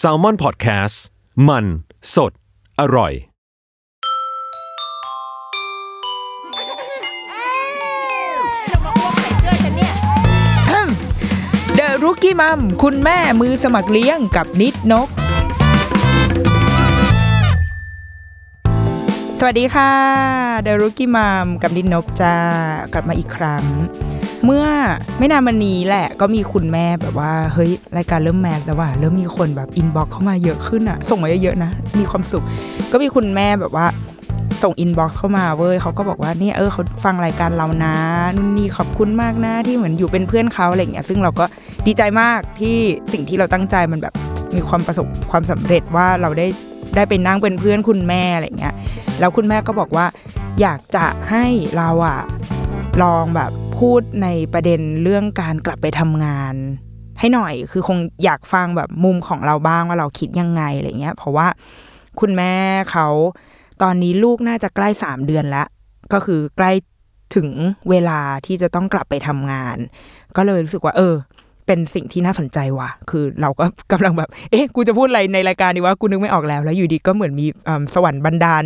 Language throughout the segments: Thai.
s a l ม o n PODCAST มัน สด อร่อย เดอะรุกี้มัมคุณแม่มือสมัครเลี้ยงกับนิดนก สวัสดีค่ะ เดอะรุกี้มัมกับนิดนกจ้ากลับมาอีกครั้ง เมื่อไม่นานมานี้แหละก็มีคุณแม่แบบว่าเฮ้ยรายการเริ่ม mass แล้วว่าเริ่มมีคนแบบ inbox เข้ามาเยอะขึ้นอะส่งมาเยอะๆนะ มีความสุข ก็มีคุณแม่แบบว่าส่ง inbox เข้ามาเว้ยเขาก็บอกว่าเนี่ยเออเขาฟังรายการเรานะนู่นนี่ขอบคุณมากนะที่เหมือนอยู่เป็นเพื่อนเขาอะไรอย่างเงี้ยซึ่งเราก็ดีใจมากที่สิ่งที่เราตั้งใจมันแบบมีความประสบความสำเร็จว่าเราได้ได้ไปนั่งเป็นเพื่อนคุณแม่อะไรอย่างเงี้ยแล้วคุณแม่ก็บอกว่าอยากจะให้เราอะลองแบบ พูดในประเด็นเรื่องการกลับไปทำงาน ให้หน่อยคือคงอยากฟังแบบมุมของเราบ้างว่าเราคิดยังไงอะไรเงี้ย เพราะว่าคุณแม่เขาตอนนี้ลูกน่าจะใกล้สามเดือนแล้ว ก็คือใกล้ถึงเวลาที่จะต้องกลับไปทำงาน ก็เลยรู้สึกว่า เออ เป็นสิ่งที่น่าสนใจว่ะ คือเราก็กำลังแบบ เอ๊ะ กูจะพูดอะไรในรายการดีว่ากูนึกไม่ออกแล้ว แล้วอยู่ดีก็เหมือนมีสวรรค์บันดาล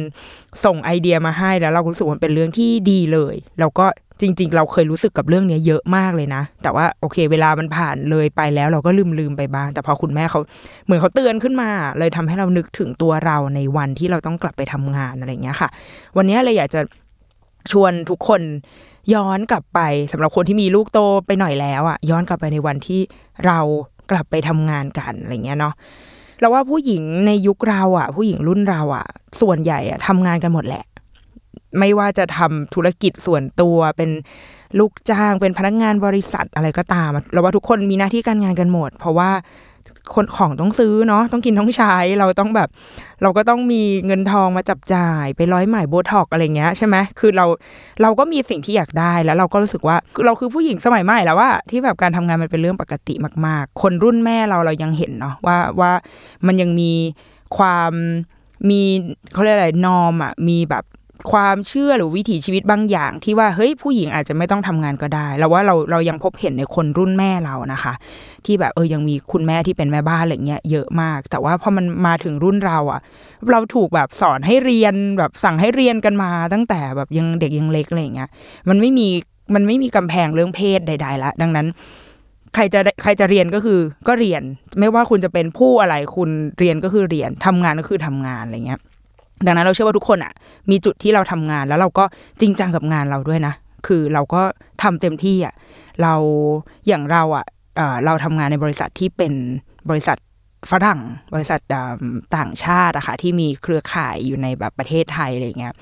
ส่งไอเดียมาให้ แล้วเรารู้สึกว่ามันเป็นเรื่องที่ดีเลย แล้วก็จริง ๆ เราเคยรู้สึกกับเรื่องนี้เยอะมากเลยนะ แต่ว่าโอเค เวลามันผ่านเลยไปแล้วเราก็ลืมลืมๆไปบ้าง แต่พอคุณแม่เขาเหมือนเขาเตือนขึ้นมา เลยทำให้เรานึกถึงตัวเราในวันที่เราต้องกลับไปทำงานอะไรอย่างเงี้ยค่ะ วันนี้เลยอยากจะ ชวนทุกคนย้อนกลับไปสำหรับคนที่มีลูกโตไปหน่อยแล้วอะย้อนกลับไปในวันที่เรากลับไปทำงานกันอะไรเงี้ยเนาะเราว่าผู้หญิงในยุคเราอะผู้หญิงรุ่นเราอะส่วนใหญ่อะทำงานกันหมดแหละ ไม่ว่าจะทำธุรกิจส่วนตัวเป็นลูกจ้างเป็นพนักงานบริษัทอะไรก็ตามเราว่าทุกคนมีหน้าที่การงานกันหมด เพราะว่า คนของต้องซื้อเนาะต้องกินต้องใช้เราต้องแบบ เราก็ต้องมีเงินทองมาจับจ่ายไปร้อยไหมโบท็อกอะไรเงี้ยใช่ไหมคือเราเราก็มีสิ่งที่อยากได้แล้วเราก็รู้สึกว่าเราคือผู้หญิงสมัยใหม่แล้วว่าที่แบบการทำงานมันเป็นเรื่องปกติมาก ๆ คนรุ่นแม่เราเรายังเห็นเนาะว่าว่ามันยังมีความมีเขาเรียกอะไรนอมอะมีแบบ ความเชื่อหรือวิถีชีวิตบางอย่าง ที่ว่าเฮ้ยผู้หญิงอาจจะไม่ต้องทำงานก็ได้เราว่าเราเรายังพบเห็นในคนรุ่นแม่เรานะคะ ที่แบบเออยังมีคุณแม่ที่เป็นแม่บ้านอะไรเงี้ยเยอะมาก แต่ว่าพอมันมาถึงรุ่นเราอะ เราถูกแบบสอนให้เรียนแบบสั่งให้เรียนกันมา ตั้งแต่แบบยังเด็กยังเล็กอะไรเงี้ยมันไม่มีมันไม่มีกำแพงเรื่องเพศใด ๆ ละ ดังนั้นใครจะใครจะเรียนก็คือก็เรียน ไม่ว่าคุณจะเป็นผู้อะไรคุณเรียนก็คือเรียนทำงานก็คือทำงานอะไรเงี้ย ดังนั้นเราเชื่อว่าทุกคนอะ มีจุดที่เราทำงานแล้วเราก็จริงจังกับงานเราด้วยนะ คือเราก็ทำเต็มที่อะเราอย่างเราอะเอะเราทำงานในบริษัทที่เป็นบริษัทฝรั่งบริษัทต่างชาติอะค่ะที่มีเครือข่ายอยู่ในแบบประเทศไทยอะไรเงี้ย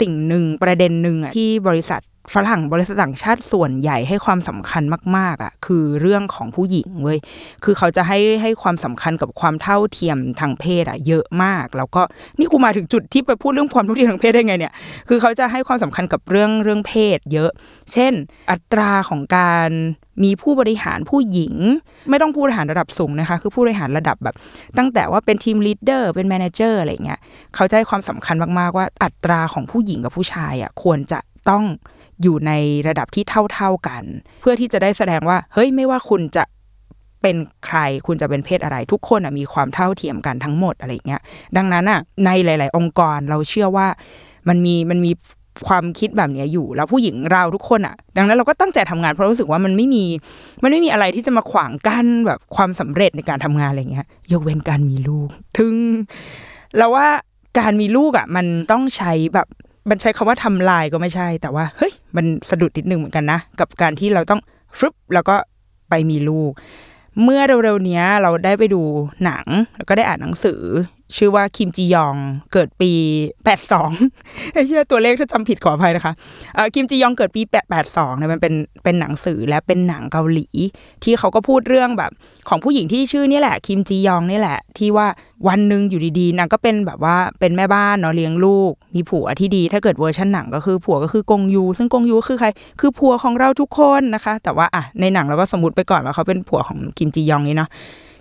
สิ่งหนึ่งประเด็นหนึ่งอะที่บริษัท ฝรั่งบริษัทต่างชาติส่วนใหญ่ให้ความสำคัญมาก ๆอะคือเรื่องของผู้หญิงเว้ยคือเขาจะให้ให้ความสำคัญกับความเท่าเทียมทางเพศอะเยอะมาก แล้วก็นี่กูมาถึงจุดที่ไปพูดเรื่องความเท่าเทียมทางเพศได้ไงเนี่ย คือเขาจะให้ความสำคัญกับเรื่องเรื่องเพศ เยอะ เช่น อัตราของการมีผู้บริหารผู้หญิง ไม่ต้องผู้บริหารระดับสูงนะคะ คือผู้บริหารระดับแบบ ตั้งแต่ว่าเป็น team leader เป็น manager อะไรเงี้ยเขาจะให้ความสำคัญมากๆว่าอัตราของผู้หญิงกับผู้ชายอะควรจะต้อง อยู่ในระดับที่เท่าๆกัน เพื่อที่จะได้แสดงว่า เฮ้ยไม่ว่าคุณจะเป็นใครคุณจะเป็นเพศอะไร ทุกคนมีความเท่าเทียมกันทั้งหมดอะไรเงี้ยดังนั้นอะในหลาย ๆ องค์กรเราเชื่อว่ามันมีมันมีความคิดแบบนี้อยู่ แล้วผู้หญิงเราทุกคนอะ ดังนั้นเราก็ตั้งใจทำงานเพราะรู้สึกว่ามันไม่มีมันไม่มีอะไรที่จะมาขวางกั้นแบบความสำเร็จในการทำงานอะไรเงี้ยยกเว้นการมีลูก ถึงเราว่าการมีลูกอะ มันต้องใช้แบบ มันใช้คำว่าทำลายก็ไม่ใช่ แต่ว่าเฮ้ยมันสะดุดนิดนึงเหมือนกันนะ กับการที่เราต้องฟึบแล้วก็ไปมีลูก เมื่อเร็วๆนี้เราได้ไปดูหนัง แล้วก็ได้อ่านหนังสือ ชื่อว่าคิมจียองเกิดปี 82ไอ้เชื่อตัวเลขถ้าจำผิดขออภัยนะคะคิมจียองเกิดปี 82เนี่ยมันเป็นเป็นหนังสือและเป็นหนังเกาหลี ที่เขาก็พูดเรื่องแบบ ของผู้หญิงที่ชื่อนี่แหละ คิมจียองนี่แหละ ที่ว่าวันหนึ่งอยู่ดีๆนางก็เป็นแบบว่าเป็นแม่บ้านเนาะเลี้ยงลูก มีผัวที่ดี ถ้าเกิดเวอร์ชันหนังก็คือผัวก็คือกงยู ซึ่งกงยูคือใคร คือผัวของเราทุกคนนะคะ แต่ว่าอะในหนังเราก็สมมติไปก่อนว่าเขาเป็นผัวของคิมจียองนี่เนาะ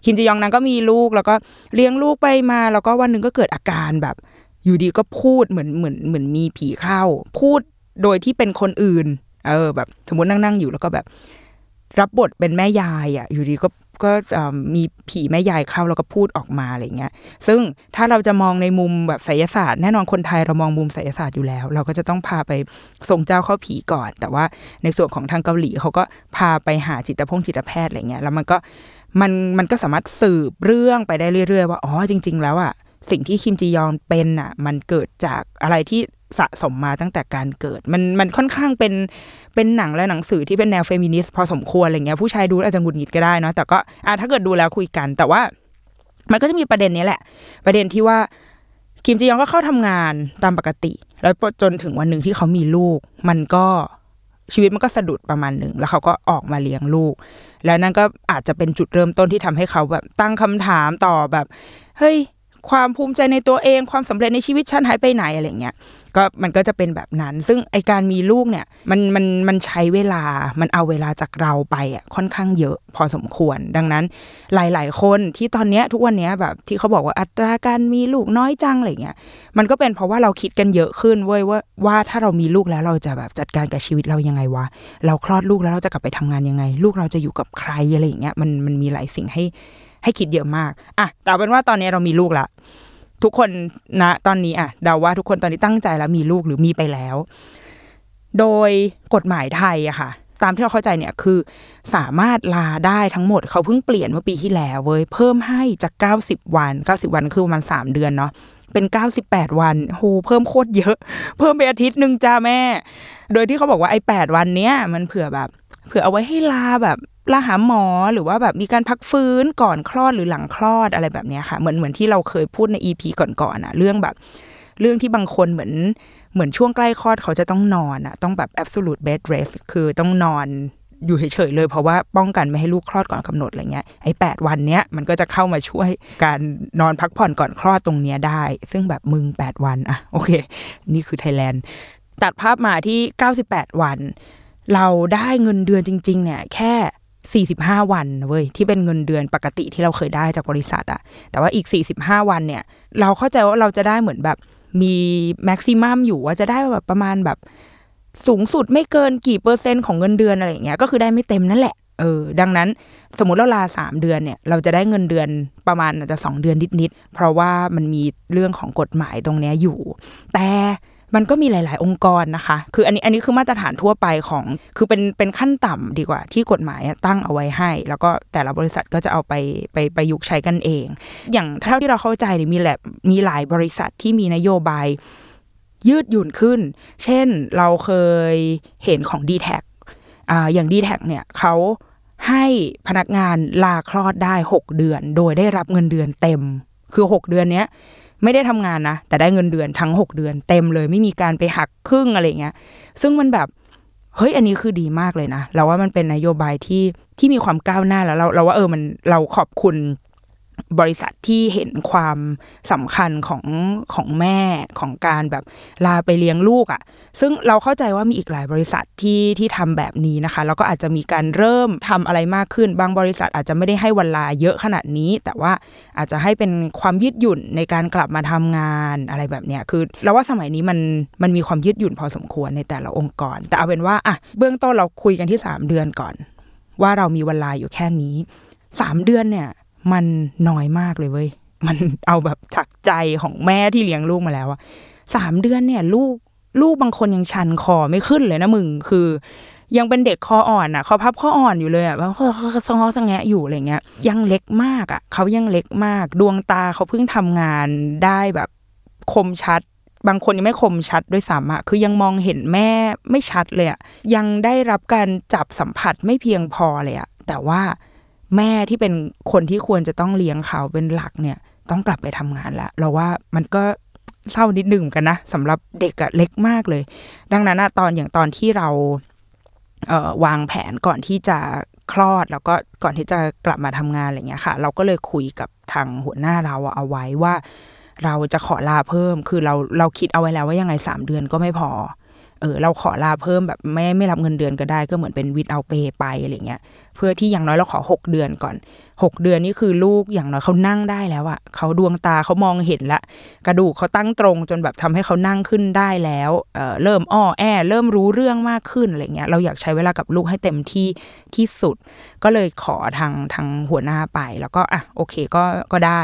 คิมจียองนางก็มีลูกแล้วก็เลี้ยงลูกไปมา แล้วก็วันหนึ่งก็เกิดอาการแบบ อยู่ดีก็พูดเหมือนเหมือนเหมือนมีผีเข้า พูดโดยที่เป็นคนอื่น เออแบบ สมมตินั่งนั่งอยู่แล้วก็แบบ รับบทเป็นแม่ยายอะ อยู่ดีก็ก็มีผีแม่ยายเข้าแล้วก็พูดออกมาอะไรเงี้ย ซึ่งถ้าเราจะมองในมุมแบบไสยศาสตร์แน่นอนคนไทยเรามองมุมไสยศาสตร์อยู่แล้ว เราก็จะต้องพาไปส่งเจ้าเข้าผีก่อน แต่ว่าในส่วนของทางเกาหลีเขาก็พาไปหาจิตพงจิตแพทย์อะไรเงี้ย แล้วมันก็ มันมันก็สามารถสืบเรื่องไปได้เรื่อยๆ ว่าอ๋อจริง ๆ แล้วอะสิ่งที่คิมจียองเป็นอะมันเกิดจากอะไรที่สะสมมาตั้งแต่การเกิด มันมันค่อนข้างเป็นเป็นหนังและหนังสือที่เป็นแนวเฟมินิสต์พอสมควรอะไรเงี้ยผู้ชายดูอาจจะหงุดหงิดก็ได้เนาะแต่ก็อะถ้าเกิดดูแล้วคุยกัน แต่ว่า มันก็จะมีประเด็นนี้แหละ ประเด็นที่ว่าคิมจียองก็เข้าทำงานตามปกติ แล้วจนถึงวันหนึ่งที่เขามีลูก มันก็ชีวิตมันก็สะดุดประมาณหนึ่งแล้วเขาก็ออกมาเลี้ยงลูก แล้วนั่นก็อาจจะเป็นจุดเริ่มต้นที่ทำให้เขาแบบตั้งคำถามต่อแบบ เฮ้ย ความภูมิใจในตัวเอง ความสำเร็จในชีวิตฉันหายไปไหนอะไรเงี้ย ก็มันก็จะเป็นแบบนั้น ซึ่งไอการมีลูกเนี่ยมันมันมันใช้เวลามันเอาเวลาจากเราไปอะค่อนข้างเยอะพอสมควร ดังนั้นหลาย ๆ คนที่ตอนเนี้ยทุกวันเนี้ยแบบที่เขาบอกว่าอัตราการมีลูกน้อยจังอะไรเงี้ยมันก็เป็นเพราะว่าเราคิดกันเยอะขึ้นเว้ยว่าว่าถ้าเรามีลูกแล้วเราจะแบบจัดการกับชีวิตเรายังไงวะเราคลอดลูกแล้วเราจะกลับไปทำงานยังไง ลูกเราจะอยู่กับใครอะไรอย่างเงี้ยมันมันมีหลายสิ่งให้ให้คิดเยอะมากอะแต่เป็นว่าตอนนี้เรามีลูกละ ทุกคนนะตอนนี้อะเดาว่าทุกคนตอนนี้ตั้งใจแล้วมีลูกหรือมีไปแล้ว โดยกฎหมายไทยอะค่ะ ตามที่เราเข้าใจเนี่ยคือ สามารถลาได้ทั้งหมดเขาเพิ่งเปลี่ยนเมื่อปีที่แล้วเว้ยเพิ่มให้จากเก้าสิบวันเก้าสิบวันคือประมาณสามเดือนเนาะเป็นเก้าสิบแปดวันโหเพิ่มโคตรเยอะ เพิ่มไปอาทิตย์หนึ่งจ้าแม่ โดยที่เขาบอกว่าไอ้แปดวันเนี้ยมันเผื่อแบบ เผื่อเอาไว้ให้ลาแบบ ลาหาหมอหรือว่าแบบมีการพักฟื้นก่อนคลอดหรือหลังคลอดอะไรแบบนี้ค่ะ เหมือนเหมือนที่เราเคยพูดในอีพีก่อนๆอะเรื่องแบบ เรื่องที่บางคนเหมือนเหมือนช่วงใกล้คลอดเขาจะต้องนอนอะต้องแบบ absolute bed rest คือต้องนอนอยู่เฉยๆเลยเพราะว่าป้องกันไม่ให้ลูกคลอดก่อนกำหนดอะไรเงี้ยไอ้แปดวันเนี้ยมันก็จะเข้ามาช่วยการนอนพักผ่อนก่อนคลอดตรงเนี้ยได้ ซึ่งแบบมึงแปดวันอะโอเค นี่คือไทยแลนด์ตัดภาพมาที่เก้าสิบแปดวัน เราได้เงินเดือนจริง ๆ เนี่ย แค่ 45 วันเว้ยที่เป็นเงินเดือนปกติที่เราเคยได้จากบริษัทอะแต่ว่าอีก 45 วันเนี่ย เราเข้าใจว่าเราจะได้เหมือนแบบมีแม็กซิมัมอยู่ว่าจะได้แบบประมาณแบบสูงสุดไม่เกินกี่เปอร์เซ็นต์ของเงินเดือนอะไรอย่างเงี้ยก็คือได้ไม่เต็มนั่นแหละเออดังนั้นสมมติเราลาสามเดือนเนี่ย เราจะได้เงินเดือนประมาณอาจจะสองเดือนนิดๆเพราะว่ามันมีเรื่องของกฎหมายตรงเนี้ยอยู่ แต่ มันก็มีหลาย ๆ องค์กรนะคะ คืออันนี้อันนี้คือมาตรฐานทั่วไปของ คือเป็นเป็นขั้นต่ำดีกว่าที่กฎหมายตั้งเอาไว้ให้ แล้วก็แต่ละบริษัทก็จะเอาไปไปประยุกต์ใช้กันเอง อย่างเท่าที่เราเข้าใจเนี่ยมีแหละมีหลายบริษัทที่มีนโยบายยืดหยุ่นขึ้น เช่นเราเคยเห็นของ d t แทอ่าอย่าง d t แทเนี่ยเขาให้พนักงานลาคลอดได้ 6 เดือน โดยได้รับเงินเดือนเต็ม คือ 6 เดือนเนี้ย ไม่ได้ทำงานนะ แต่ได้เงินเดือนทั้งหกเดือน เต็มเลยไม่มีการไปหักครึ่งอะไรเงี้ย ซึ่งมันแบบเฮ้ยอันนี้คือดีมากเลยนะเราว่ามันเป็นนโยบายที่ที่มีความก้าวหน้าแล้วเราเราว่าเออมันเราขอบคุณ บริษัทที่เห็นความสำคัญของของแม่ของการแบบลาไปเลี้ยงลูกอะ่ะ ซึ่งเราเข้าใจว่ามีอีกหลายบริษัทที่ที่ทำแบบนี้นะคะ แล้วก็อาจจะมีการเริ่มทำอะไรมากขึ้น บางบริษัทอาจจะไม่ได้ให้วันลาเยอะขนาดนี้ แต่ว่าอาจจะให้เป็นความยืดหยุ่นในการกลับมาทำงานอะไรแบบเนี้ยคือเราว่าสมัยนี้มันมันมีความยืดหยุ่นพอสมควรในแต่ละองค์กร แต่เอาเป็นว่าอะเบื้องต้นเราคุยกันที่ 3 เดือนก่อน ว่าเรามีวันลาอยู่แค่นี้ 3 เดือนเนี่ย มันน้อยมากเลยเว้ย มันเอาแบบฉักใจของแม่ที่เลี้ยงลูกมาแล้วอะสามเดือนเนี่ยลูกลูกบางคนยังชันคอไม่ขึ้นเลยนะมึงคือ ยังเป็นเด็กคออ่อนอะคอพับคออ่อนอยู่เลยอะเขาสงอสงแงะอยู่อะไรเงี้ย ยังเล็กมากอะเขายังเล็กมาก ดวงตาเขาเพิ่งทำงานได้แบบคมชัด บางคนยังไม่คมชัดด้วยซ้ำอะคือยังมองเห็นแม่ไม่ชัดเลยอะยังได้รับการจับสัมผัสไม่เพียงพอเลยอะแต่ว่า แม่ที่เป็นคนที่ควรจะต้องเลี้ยงเขาเป็นหลักเนี่ย ต้องกลับไปทำงานล้วเราว่ามันก็เศร้านิดหนึ่งกันนะสำหรับเด็กอะเล็กมากเลย ดังนั้นตอนอย่างตอนที่เราเอวางแผนก่อนที่จะคลอดแล้วก็ก่อนที่จะกลับมาทำงานอะไรเงี้ยค่ะ เราก็เลยคุยกับทางหัวหน้าเราเอาไว้ว่า เราจะขอลาเพิ่ม คือเราเราคิดเอาไว้แล้วว่ายังไงสามเดือนก็ไม่พอ เออเราขอลาเพิ่มแบบไม่ไม่รับเงินเดือนก็ได้ก็เหมือนเป็นวิดเอาเปไปอะไรเงี้ยเพื่อที่อย่างน้อยเราขอหกเดือนก่อนหกเดือนนี่คือลูกอย่างน้อยเขานั่งได้แล้วอะเขาดวงตาเขามองเห็นละ กระดูกเขาตั้งตรงจนแบบทำให้เขานั่งขึ้นได้แล้วเออเริ่มอ้อแอ เริ่มรู้เรื่องมากขึ้นอะไรเงี้ยเราอยากใช้เวลากับลูกให้เต็มที่ที่สุด ก็เลยขอทางทางหัวหน้าไปแล้วก็อะโอเคก็ก็ได้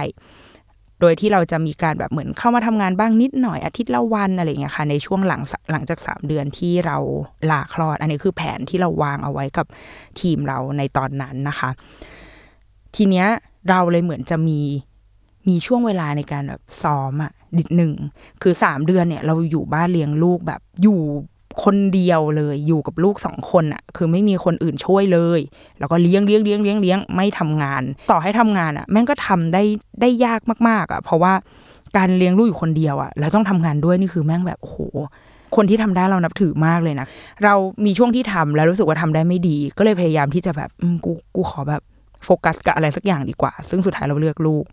โดยที่เราจะมีการแบบเหมือนเข้ามาทำงานบ้างนิดหน่อยอาทิตย์ละวันอะไรเงี้ยค่ะในช่วงหลังหลังจากสามเดือนที่เราลาคลอด อันนี้คือแผนที่เราวางเอาไว้กับทีมเราในตอนนั้นนะคะ ทีเนี้ยเราเลยเหมือนจะมีมีช่วงเวลาในการแบบซ้อมอะดิดหนึ่งคือสามเดือนเนี่ย เราอยู่บ้านเลี้ยงลูกแบบอยู่ คนเดียวเลยอยู่กับลูกสองคนอะคือไม่มีคนอื่นช่วยเลย แล้วก็เลี้ยงเลี้ยงเลี้ยงเลี้ยงเลี้ยงไม่ทำงาน ต่อให้ทำงานอะแม่งก็ทำได้ได้ยากมากๆอะเพราะว่าการเลี้ยงลูกอยู่คนเดียวอะแล้วต้องทำงานด้วยนี่คือแม่งแบบโอ้โหคนที่ทำได้เรานับถือมากเลยนะ เรามีช่วงที่ทำแล้วรู้สึกว่าทำได้ไม่ดี ก็เลยพยายามที่จะแบบกูกูขอแบบโฟกัสกับอะไรสักอย่างดีกว่า ซึ่งสุดท้ายเราเลือกลูก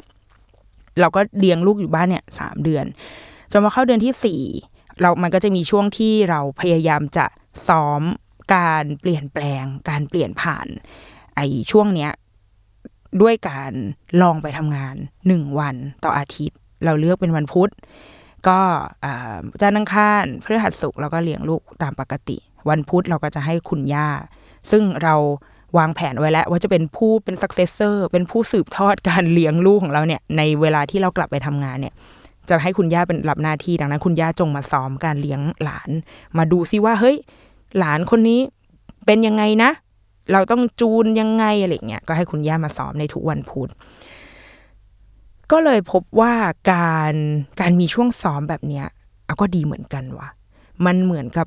เราก็เลี้ยงลูกอยู่บ้านเนี่ยสามเดือนจนมาเข้าเดือนที่สี่ เรามันก็จะมีช่วงที่เราพยายามจะซ้อมการเปลี่ยนแปลง การเปลี่ยนผ่าน ไอ้ช่วงเนี้ยด้วยการลองไปทำงานหนึ่งวันต่ออาทิตย์ เราเลือกเป็นวันพุธ ก็จันทร์อังคารพฤหัสศุกร์เราก็เลี้ยงลูกตามปกติ วันพุธเราก็จะให้คุณย่า ซึ่งเราวางแผนไว้แล้วว่าจะเป็นผู้เป็น successor เป็นผู้สืบทอดการเลี้ยงลูกของเราเนี่ยในเวลาที่เรากลับไปทำงานเนี่ย จะให้คุณย่าเป็นรับหน้าที่ดังนั้น คุณย่าจงมาซ้อมการเลี้ยงหลาน มาดูซิว่าเฮ้ย หลานคนนี้เป็นยังไงนะ เราต้องจูนยังไงอะไรเงี้ยก็ให้คุณย่ามาซ้อมในทุกวันพุธก็เลยพบว่าการการมีช่วงซ้อมแบบเนี้ยเอาก็ดีเหมือนกันว่ะ มันเหมือนกับ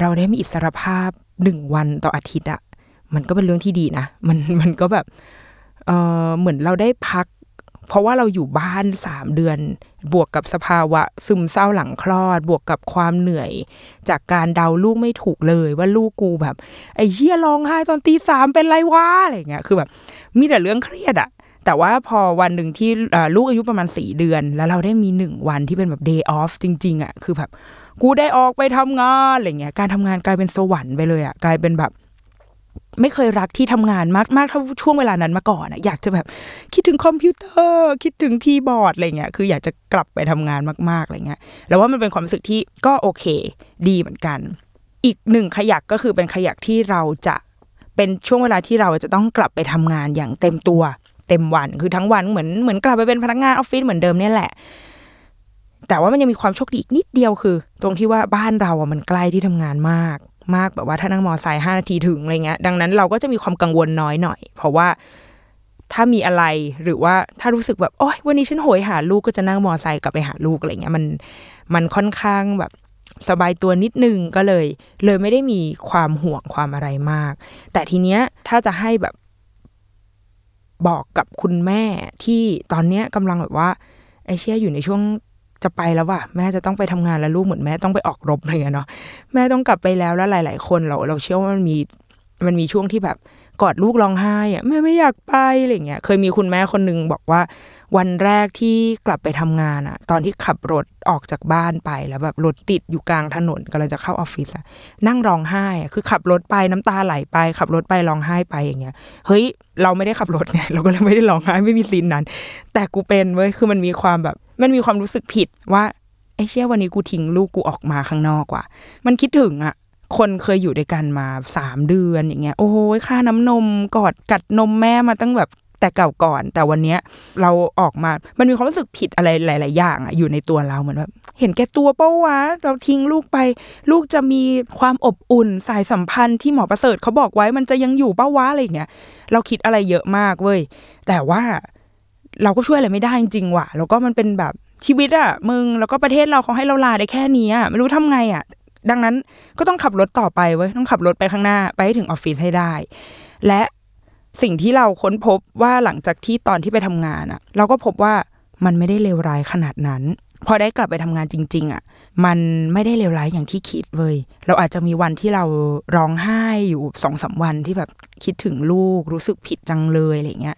เราได้มีอิสรภาพหนึ่งวันต่ออาทิตย์อะมันก็เป็นเรื่องที่ดีนะ มันมันก็แบบเออเหมือนเราได้พัก เพราะว่าเราอยู่บ้านสามเดือน บวกกับสภาวะซึมเศร้าหลังคลอด บวกกับความเหนื่อย จากการเดาลูกไม่ถูกเลยว่าลูกกูแบบไอ้เหี้ยร้องไห้ตอนตีสามเป็นไรวะอะไรเงี้ยคือแบบ มีแต่เรื่องเครียดอะแต่ว่าพอวันหนึ่งที่ลูกอายุประมาณสี่เดือน แล้วเราได้มีหนึ่งวันที่เป็นแบบ day off จริง ๆอะคือแบบ กูได้ออกไปทำงานอะไรเงี้ยการทำงานกลายเป็นสวรรค์ไปเลยอะกลายเป็นแบบ ไม่เคยรักที่ทำงานมากมากเท่าช่วงเวลานั้นมาก่อนอะอยากจะแบบคิดถึงคอมพิวเตอร์คิดถึงคีย์บอร์ดอะไรเงี้ยคืออยากจะกลับไปทำงานมากๆอะไรเงี้ยแล้วว่ามันเป็นความรู้สึกที่ก็โอเค ดีเหมือนกัน อีกหนึ่งขยักก็คือเป็นขยักที่เราจะเป็นช่วงเวลาที่เราจะต้องกลับไปทำงานอย่างเต็มตัวเต็มวันคือทั้งวันเหมือนเหมือนกลับไปเป็นพนักงานออฟฟิศเหมือนเดิมเนี่ยแหละ แต่ว่ามันยังมีความโชคดีอีกนิดเดียวคือ ตรงที่ว่าบ้านเราอะมันใกล้ที่ทำงานมาก มากแบบว่าถ้านั่งมอไซค์ห้านาทีถึงอะไรเงี้ย ดังนั้นเราก็จะมีความกังวลน้อยหน่อย เพราะว่าถ้ามีอะไรหรือว่าถ้ารู้สึกแบบโอ้ยวันนี้ฉันโหยหาลูกก็จะนั่งมอไซค์กลับไปหาลูกอะไรเงี้ยมันมันค่อนข้างแบบสบายตัวนิดนึงก็เลย เลยไม่ได้มีความห่วงความอะไรมาก แต่ทีเนี้ยถ้าจะให้แบบบอกกับคุณแม่ที่ตอนเนี้ยกำลังแบบว่าไอเชี่ยอยู่ในช่วง จะไปแล้วว่ะแม่จะต้องไปทำงานแล้วลูกเหมือนแม่ต้องไปออกรบอะไรเงี้ยเนาะแม่ต้องกลับไปแล้วแล้วหลาย ๆ คนเราเราเชื่อว่ามันมีมันมีช่วงที่แบบ กอดลูกร้องไห้อะแม่ไม่อยากไปอะไรเงี้ยเคยมีคุณแม่คนนึงบอกว่า วันแรกที่กลับไปทำงานอะตอนที่ขับรถออกจากบ้านไปแล้วแบบรถติดอยู่กลางถนนกำลังจะเข้าออฟฟิศอะนั่งร้องไห้อะคือขับรถไปน้ำตาไหลไป ขับรถไปร้องไห้ไปอย่างเงี้ย เฮ้ย เราไม่ได้ขับรถไงเราก็เลยไม่ได้ร้องไห้ไม่มีซีนนั้น แต่กูเป็นเว้ยคือมันมีความแบบ มันมีความรู้สึกผิดว่าไอ้เชี่ยวันนี้กูทิ้งลูกกูออกมาข้างนอกว่ะมันคิดถึงอะ คนเคยอยู่ด้วยกันมาสามเดือนอย่างเงี้ย โอ้ยค่าน้ำนมกอดกัดนมแม่มาตั้งแบบแต่เก่าก่อน แต่วันเนี้ยเราออกมา มันมีความรู้สึกผิดอะไรหลาย ๆ อย่างอะอยู่ในตัวเราเหมือนแบบเห็นแก่ตัวเป้าวะ เราทิ้งลูกไป ลูกจะมีความอบอุ่นสายสัมพันธ์ที่หมอประเสริฐเขาบอกไว้มันจะยังอยู่เป้าวะอะไรเงี้ยเราคิดอะไรเยอะมากเว้ยแต่ว่าเราก็ช่วยอะไรไม่ได้จริงๆว่ะแล้วก็มันเป็นแบบชีวิตอะมึงแล้วก็ประเทศเราเขาให้เราลาได้แค่นี้อะไม่รู้ทำไงอะ ดังนั้นก็ต้องขับรถต่อไปเว้ยต้องขับรถไปข้างหน้าไปให้ถึงออฟฟิศให้ได้ และสิ่งที่เราค้นพบว่าหลังจากที่ตอนที่ไปทำงานอะเราก็พบว่ามันไม่ได้เลวร้ายขนาดนั้น พอได้กลับไปทำงานจริง ๆอะมันไม่ได้เลวร้ายอย่างที่คิดเลย เราอาจจะมีวันที่เราร้องไห้อยู่สองสาวันที่แบบคิดถึงลูกรู้สึกผิดจังเลยอะไรเงี้ย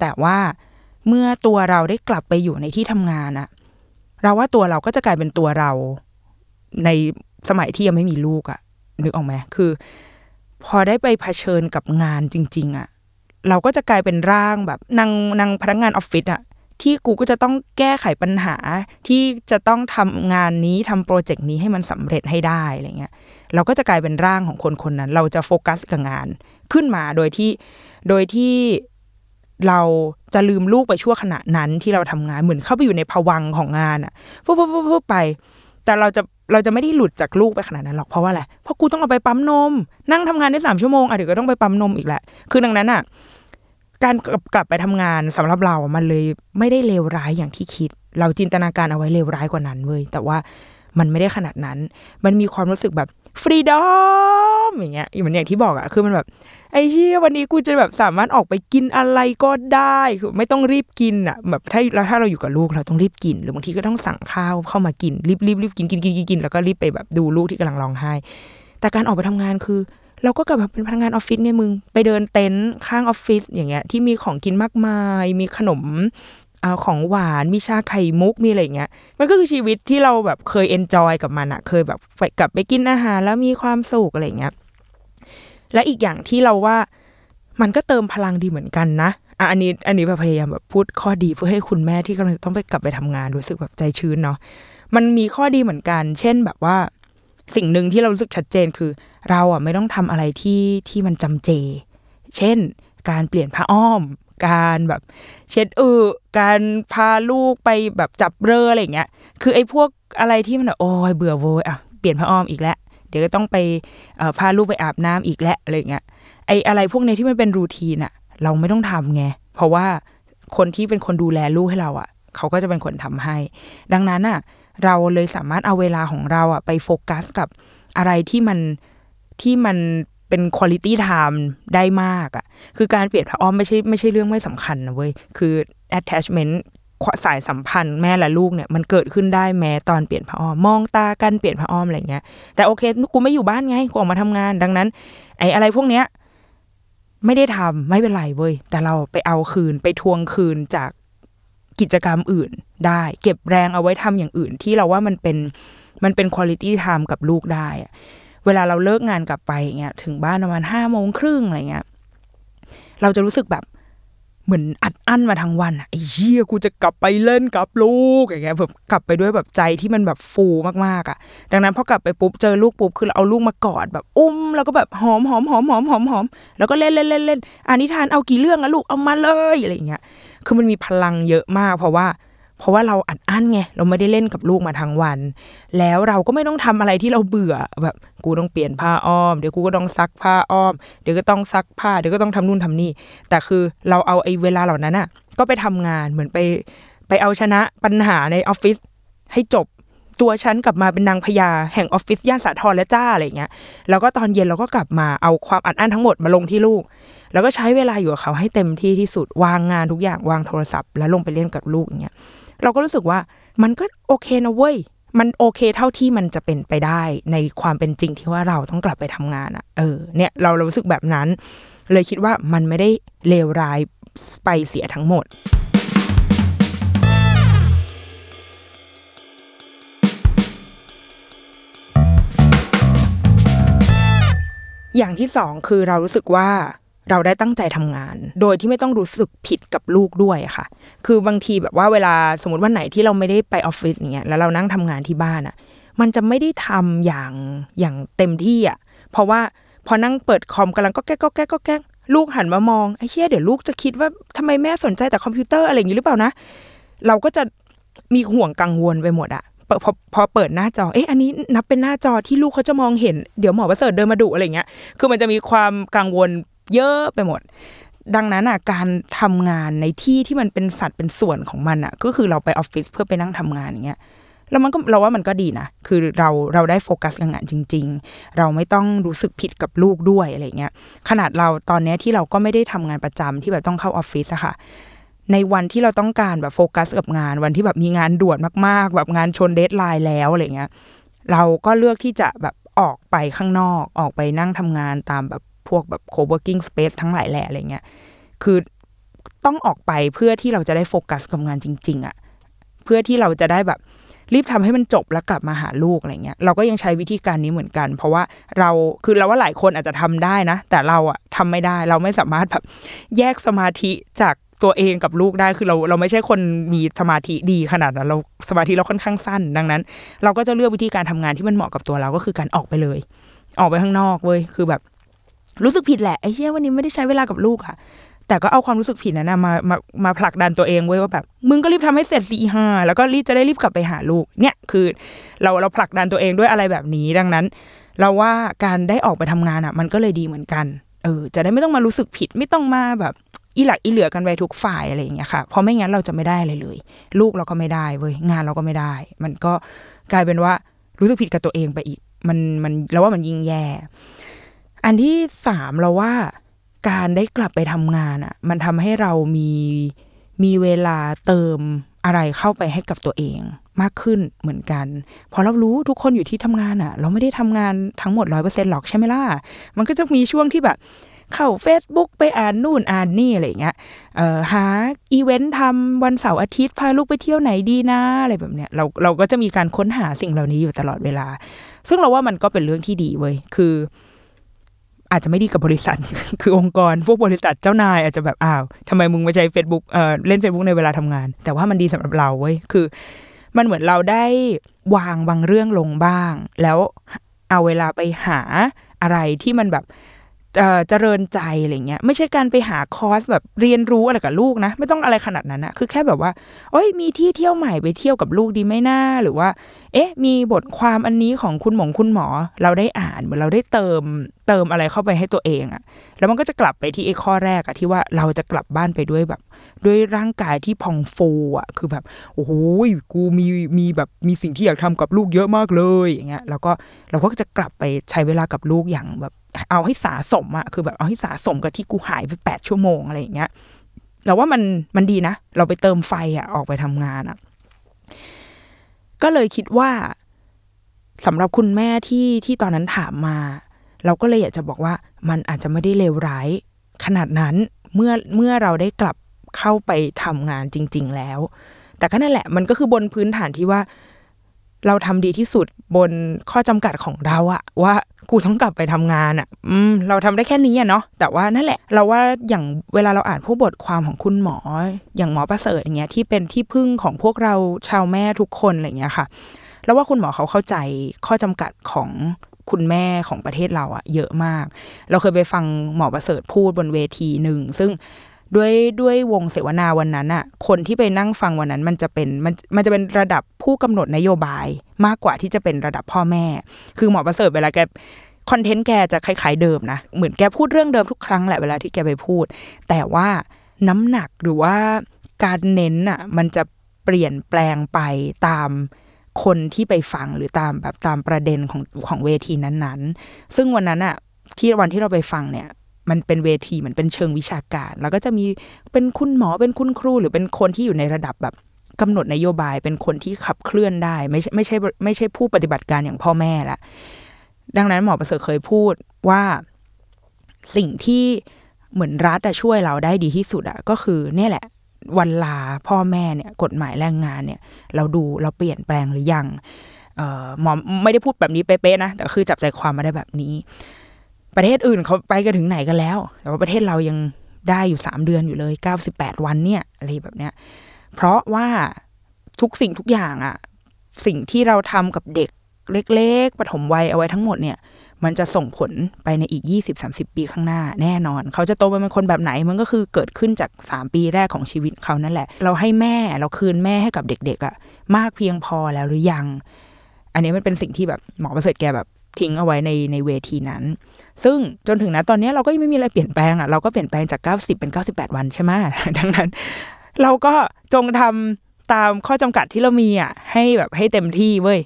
แต่ว่าเมื่อตัวเราได้กลับไปอยู่ในที่ทำงานอะเราว่าตัวเราก็จะกลายเป็นตัวเราใน สมัยที่ยังไม่มีลูกอะนึกออกไหมคือ พอได้ไปเผชิญกับงานจริง ๆอะเราก็จะกลายเป็นร่างแบบนางนางพนักงานออฟฟิศอะที่กูก็จะต้องแก้ไขปัญหาที่จะต้องทำงานนี้ทำโปรเจกต์นี้ให้มันสำเร็จให้ได้อะไรเงี้ยเราก็จะกลายเป็นร่างของคนคนนั้น เราจะโฟกัสกับงานขึ้นมาโดยที่โดยที่เราจะลืมลูกไปชั่วขณะนั้นที่เราทำงานเหมือนเข้าไปอยู่ในภวังของงานอะฟุบฟุบฟุบฟุบไป แต่เราจะ เราจะไม่ได้หลุดจากลูกไปขนาดนั้นหรอกเพราะว่าอะไรเพราะกูต้องเอาไปปั๊มนม นั่งทำงานได้สามชั่วโมงอะเดี๋ยวก็ต้องไปปั๊มนมอีกแหละ คือดังนั้นอะการกลับกลับไปทำงานสำหรับเราอะมันเลยไม่ได้เลวร้ายอย่างที่คิด เราจินตนาการเอาไว้เลวร้ายกว่านั้นเว้ยแต่ว่า มันไม่ได้ขนาดนั้น มันมีความรู้สึกแบบ freedom อย่างเงี้ยเหมือนอย่างที่บอกอะคือมันแบบไอ้เชี่ยวันนี้กูจะแบบสามารถออกไปกินอะไรก็ได้คือไม่ต้องรีบกินอะแบบถ้าแล้วถ้าเราอยู่กับลูกเราต้องรีบกิน หรือบางทีก็ต้องสั่งข้าวเข้ามากินรีบรีบรีบกินกินกินกินกินแล้วก็รีบไปแบบดูลูกที่กำลังร้องไห้ แต่การออกไปทำงานคือเราก็กลับมาเป็นพนักงานออฟฟิศเนี่ยมึง ไปเดินเต็นท์ข้างออฟฟิศอย่างเงี้ยที่มีของกินมากมาย มีขนม อาของหวานมีชาไข่มุกมีอะไรเงี้ยมันก็คือชีวิตที่เราแบบเคย enjoy กับมันอะเคยแบบไปกลับไปกินอาหารแล้วมีความสุขอะไรเงี้ยและอีกอย่างที่เราว่ามันก็เติมพลังดีเหมือนกันนะอะอันนี้อันนี้แบบพยายามแบบพูดข้อดีเพื่อให้คุณแม่ที่กำลังต้องไปกลับไปทำงานรู้สึกแบบใจชื้นเนาะมันมีข้อดีเหมือนกัน เช่นแบบว่าสิ่งหนึ่งที่เรารู้สึกชัดเจนคือ เราอะไม่ต้องทำอะไรที่ที่มันจำเจ เช่น การเปลี่ยนผ้าอ้อม การแบบ เช็ดอือการพาลูกไปแบบจับเรืออะไรเงี้ย คือไอ้พวกอะไรที่มันโอ้ยเบื่อโวยอะเปลี่ยนผ้าอ้อมอีกแล้วเดี๋ยวก็ต้องไปพาลูกไปอาบน้ำอีกแล้วอะไรเงี้ยไอ้อะไรพวกนี้ที่มันเป็นรูทีนอะเราไม่ต้องทำไงเพราะว่าคนที่เป็นคนดูแลลูกให้เราอะเขาก็จะเป็นคนทำให้ ดังนั้นอะเราเลยสามารถเอาเวลาของเราอะไปโฟกัสกับอะไรที่มันที่มัน เป็นคุณลิตี้ไทม์ได้มากอะคือการเปลี่ยนผ้าอ้อมไม่ใช่ไม่ใช่เรื่องไม่สำคัญนะเว้ย คือ attachment สายสัมพันธ์แม่และลูกเนี่ยมันเกิดขึ้นได้แม้ตอนเปลี่ยนผ้าอ้อมมองตากันเปลี่ยนผ้าอ้อมอะไรเงี้ย แต่โอเคกูไม่อยู่บ้านไงกูออกมาทำงาน ดังนั้น ไอ้อะไรพวกเนี้ยไม่ได้ทำไม่เป็นไรเว้ย แต่เราไปเอาคืนไปทวงคืนจากกิจกรรมอื่นได้ เก็บแรงเอาไว้ทำอย่างอื่นที่เราว่ามันเป็นมันเป็นคุณลิตี้ไทม์กับลูกได้อะ เวลาเราเลิกงานกลับไปอย่างเงี้ยถึงบ้านประมาณห้าโมงครึ่งอะไรเงี้ยเราจะรู้สึกแบบเหมือนอัดอั้นมาทั้งวันอะไอ้เหี้ยกูจะกลับไปเล่นกับลูกอย่างเงี้ยแบบกลับไปด้วยแบบใจที่มันแบบฟูมากๆอะดังนั้นพอกลับไปปุ๊บเจอลูกปุ๊บคือเราเอาลูกมากอดแบบอุ้มแล้วก็แบบหอมหอมหอมหอมหอมหอมแล้วก็เล่นเล่นเล่นเล่นอานิทานเอากี่เรื่องอะลูกเอามาเลยอะไรเงี้ยคือมันมีพลังเยอะมาก เพราะว่า เพราะว่าเราอัดอั้นไงเราไม่ได้เล่นกับลูกมาทั้งวัน แล้วเราก็ไม่ต้องทำอะไรที่เราเบื่อแบบกูต้องเปลี่ยนผ้าอ้อมเดี๋ยวกูก็ต้องซักผ้าอ้อม เดี๋ยวก็ต้องซักผ้าเดี๋ยวก็ต้องทำนู่นทำนี่ แต่คือเราเอาไอ้เวลาเหล่านั้นอะก็ไปทำงานเหมือนไปไปเอาชนะปัญหาในออฟฟิศให้จบตัวฉันกลับมาเป็นนางพญาแห่งออฟฟิศย่านสาทรและจ้าอะไรเงี้ย แล้วก็ตอนเย็นเราก็กลับมาเอาความอัดอั้นทั้งหมดมาลงที่ลูก แล้วก็ใช้เวลาอยู่กับเขาให้เต็มที่ที่สุดวางงานทุกอย่างวางโทรศัพท์ แล้วลงไปเล่นกับลูกอย่างเงี้ย เราก็รู้สึกว่ามันก็โอเคนะเว้ย มันโอเคเท่าที่มันจะเป็นไปได้ในความเป็นจริงที่ว่าเราต้องกลับไปทำงานอะ่ะ เออ เนี่ยเราเรารู้สึกแบบนั้น เลยคิดว่ามันไม่ได้เลวร้ายไปเสียทั้งหมดอย่างที่สองคือเรารู้สึกว่า เราได้ตั้งใจทำงาน โดยที่ไม่ต้องรู้สึกผิดกับลูกด้วยค่ะ คือบางทีแบบว่าเวลาสมมติวันไหนที่เราไม่ได้ไปออฟฟิศอย่างเงี้ยแล้วเรานั่งทำงานที่บ้านอะมันจะไม่ได้ทำอย่างอย่างเต็มที่อะเพราะว่าพอนั่งเปิดคอมกำลังก็แก๊กก็แก๊กก็แก๊กลูกหันมามองไอ้เชี่ยเดี๋ยวลูกจะคิดว่าทำไมแม่สนใจแต่คอมพิวเตอร์อะไรอย่างนี้หรือเปล่านะ เราก็จะมีห่วงกังวลไปหมดอะเปิดพอพอเปิดหน้าจอ เอ๊ะ อันนี้นับเป็นหน้าจอที่ลูกเขาจะมองเห็น เดี๋ยวหมอประเสริฐเดินมาดุอะไรเงี้ย คือมันจะมีความกังวล เยอะไปหมด ดังนั้นอะการทำงานในที่ที่มันเป็นสัตว์เป็นส่วนของมันอะ ก็คือเราไปออฟฟิศเพื่อไปนั่งทำงานอย่างเงี้ยแล้วมันก็เราว่ามันก็ดีนะ คือเราเราได้โฟกัสกับงานจริง ๆ เราไม่ต้องรู้สึกผิดกับลูกด้วยอะไรเงี้ย ขนาดเราตอนนี้ที่เราก็ไม่ได้ทำงานประจำที่แบบต้องเข้าออฟฟิศอะค่ะ ในวันที่เราต้องการแบบโฟกัสกับงาน วันที่แบบมีงานด่วนมากๆ แบบงานชน deadline แล้วอะไรเงี้ย เราก็เลือกที่จะแบบออกไปข้างนอก ออกไปนั่งทำงานตามแบบ พวกแบบ co-working space ทั้งหลายแหล่อะไรเงี้ย คือต้องออกไปเพื่อที่เราจะได้โฟกัสกับงานจริง ๆอะ่ะ เพื่อที่เราจะได้แบบรีบทำให้มันจบแล้วกลับมาหาลูกอะไรเงี้ย เราก็ยังใช้วิธีการนี้เหมือนกัน เพราะว่าเราคือเราว่าหลายคนอาจจะทำได้นะ แต่เราอะทำไม่ได้เราไม่สามารถแบบแยกสมาธิจากตัวเองกับลูกได้คือเราเราไม่ใช่คนมีสมาธิดีขนาดนั้นเราสมาธิเราค่อนข้างสั้น ดังนั้น เราก็จะเลือกวิธีการทำงานที่มันเหมาะกับตัวเราก็คือการออกไปเลย ออกไปข้างนอกเว้ยคือแบบ รู้สึกผิดแหละไอ้เชี่ยวันนี้ไม่ได้ใช้เวลากับลูกอะแต่ก็เอาความรู้สึกผิดนั้นนะมามามาผลักดันตัวเองไว้ว่าแบบมึงก็รีบทำให้เสร็จสี่ห้าแล้วก็รีบจะได้รีบกลับไปหาลูกเนี่ยคือ เราเราผลักดันตัวเองด้วยอะไรแบบนี้ดังนั้น เราว่าการได้ออกไปทำงานอะ มันก็เลยดีเหมือนกันเออจะได้ไม่ต้องมารู้สึกผิดไม่ต้องมาแบบอีหลักอีเหลือกันไปทุกฝ่ายอะไรอย่างเงี้ยค่ะ เพราะไม่งั้นเราจะไม่ได้เลยเลย ลูกเราก็ไม่ได้เว้ยงานเราก็ไม่ได้ มันก็กลายเป็นว่ารู้สึกผิดกับตัวเองไปอีก มันมันแล้วว่ามันยิ่งแย่ อันที่สามเราว่าการได้กลับไปทำงานอะ่ะ มันทำให้เรามีมีเวลาเติมอะไรเข้าไปให้กับตัวเองมากขึ้นเหมือนกัน พอเรารู้ทุกคนอยู่ที่ทำงานอะ่ะ เราไม่ได้ทำงานทั้งหมดร้อยเปอร์เซ็นหรอกใช่ไหมล่ะ มันก็จะมีช่วงที่แบบเข้า Facebook ไปอ่านนู่นอ่านนี่อะไรเงี้ยหาอีเวนต์ทำวันเสาร์อาทิตย์พาลูกไปเที่ยวไหนดีนะอะไรแบบเนี้ยเราเราก็จะมีการค้นหาสิ่งเหล่านี้อยู่ตลอดเวลา ซึ่งเราว่ามันก็เป็นเรื่องที่ดีเว้ยคือ อาจจะไม่ดีกับบริษัท คือองค์กรพวกบริษัทเจ้านายอาจจะแบบอ้าวทำไมมึงมาใช้ Facebook เอ่อเล่น Facebook ในเวลาทำงาน แต่ว่ามันดีสำหรับเราเว้ยคือ มันเหมือนเราได้วางบางเรื่องลงบ้าง แล้วเอาเวลาไปหาอะไรที่มันแบบ เจริญใจอะไรเงี้ยไม่ใช่การไปหาคอร์สแบบเรียนรู้อะไรกับลูกนะ ไม่ต้องอะไรขนาดนั้นนะคือแค่แบบว่าโอ้ยมีที่เที่ยวใหม่ไปเที่ยวกับลูกดีไหมหน้าหรือว่า เอ๊ะ มีบทความอันนี้ของคุณหมอคุณหมอ เราได้อ่านเหมือนเราได้เติมเติมอะไรเข้าไปให้ตัวเองอะแล้วมันก็จะกลับไปที่ไอ้ข้อแรกอะที่ว่าเราจะกลับบ้านไปด้วยแบบ ด้วยร่างกายที่พองฟูอะคือแบบโอ้โหกูมีมีแบบมีสิ่งที่อยากทำกับลูกเยอะมากเลยอย่างเงี้ยแล้วก็เราก็จะกลับไปใช้เวลากับลูกอย่างแบบ เอาให้สาสมอะคือแบบเอาให้สาสมกับที่กูหายไปแปดชั่วโมงอะไรอย่างเงี้ยเราว่ามันมันดีนะ เราไปเติมไฟอะออกไปทำงานอะก็เลยคิดว่าสำหรับคุณแม่ที่ที่ตอนนั้นถามมา เราก็เลยอยากจะบอกว่ามันอาจจะไม่ได้เลวร้ายขนาดนั้นเมื่อเมื่อเราได้กลับเข้าไปทำงานจริง ๆ แล้ว แต่ก็นั่นแหละ มันก็คือบนพื้นฐานที่ว่า เราทำดีที่สุดบนข้อจำกัดของเราอะว่า กูต้องกลับไปทำงานอะ่ะ อืม เราทำได้แค่นี้อะเนาะแต่ว่านั่นแหละ เราว่าอย่างเวลาเราอ่านพวกบทความของคุณหมอ อย่างหมอประเสริฐอย่างเงี้ยที่เป็นที่พึ่งของพวกเราชาวแม่ทุกคนอะไรเงี้ยค่ะ แล้วว่าคุณหมอเขาเข้าใจข้อจำกัดของคุณแม่ของประเทศเราอะเยอะมาก เราเคยไปฟังหมอประเสริฐพูดบนเวทีหนึ่ง ซึ่ง ด้วยด้วยวงเสวนาวันนั้นอะคนที่ไปนั่งฟังวันนั้นมันจะเป็นมันมันจะเป็นระดับผู้กำหนดนโยบายมากกว่าที่จะเป็นระดับพ่อแม่ คือหมอประเสริฐเวลาแกคอนเทนต์แกจะคล้ายๆเดิมนะ เหมือนแกพูดเรื่องเดิมทุกครั้งแหละเวลาที่แกไปพูด แต่ว่าน้ำหนักหรือว่าการเน้นอะมันจะเปลี่ยนแปลงไปตามคนที่ไปฟังหรือตามแบบตามประเด็นของของเวทีนั้นๆ ซึ่งวันนั้นอะที่วันที่เราไปฟังเนี่ย มันเป็นเวทีเหมือนเป็นเชิงวิชาการ แล้วก็จะมีเป็นคุณหมอเป็นคุณครู หรือเป็นคนที่อยู่ในระดับแบบกำหนดนโยบายเป็นคนที่ขับเคลื่อนได้ ไม่ใช่ไม่ใช่ไม่ใช่ผู้ปฏิบัติการอย่างพ่อแม่ละดังนั้นหมอประเสริฐเคยพูดว่าสิ่งที่เหมือนรัฐช่วยเราได้ดีที่สุดอะก็คือเนี่ยแหละวันลาพ่อแม่เนี่ยกฎหมายแรงงานเนี่ย เราดูเราเปลี่ยนแปลงหรือยังหมอไม่ได้พูดแบบนี้เป๊ะๆนะแต่คือจับใจความมาได้แบบนี้ ประเทศอื่นเขาไปกันถึงไหนกันแล้ว แต่ว่าประเทศเรายังได้อยู่สามเดือนอยู่เลยเก้าสิบแปดวันเนี่ยอะไรแบบเนี้ย เพราะว่าทุกสิ่งทุกอย่างอะสิ่งที่เราทำกับเด็กเล็กๆปฐมวัยเอาไว้ทั้งหมดเนี่ย มันจะส่งผลไปในอีกยี่สิบสามสิบปีข้างหน้า แน่นอน เขาจะโตไปเป็นคนแบบไหน มันก็คือเกิดขึ้นจากสามปีแรกของชีวิตเขานั่นแหละ เราให้แม่เราคืนแม่ให้กับเด็กๆอะ่ะมากเพียงพอแล้วหรือยัง อันนี้มันเป็นสิ่งที่แบบหมอประเสริฐแกแบบ ทิ้งเอาไว้ในในเวทีนั้น ซึ่งจนถึงนะตอนนี้เราก็ยังไม่มีอะไรเปลี่ยนแปลงอะ่ะเราก็เปลี่ยนแปลงจาก 90 เป็น 98 วันใช่ไหมดังนั้น เราก็จงทำตามข้อจำกัดที่เรามีอะให้แบบให้เต็มที่เว้ย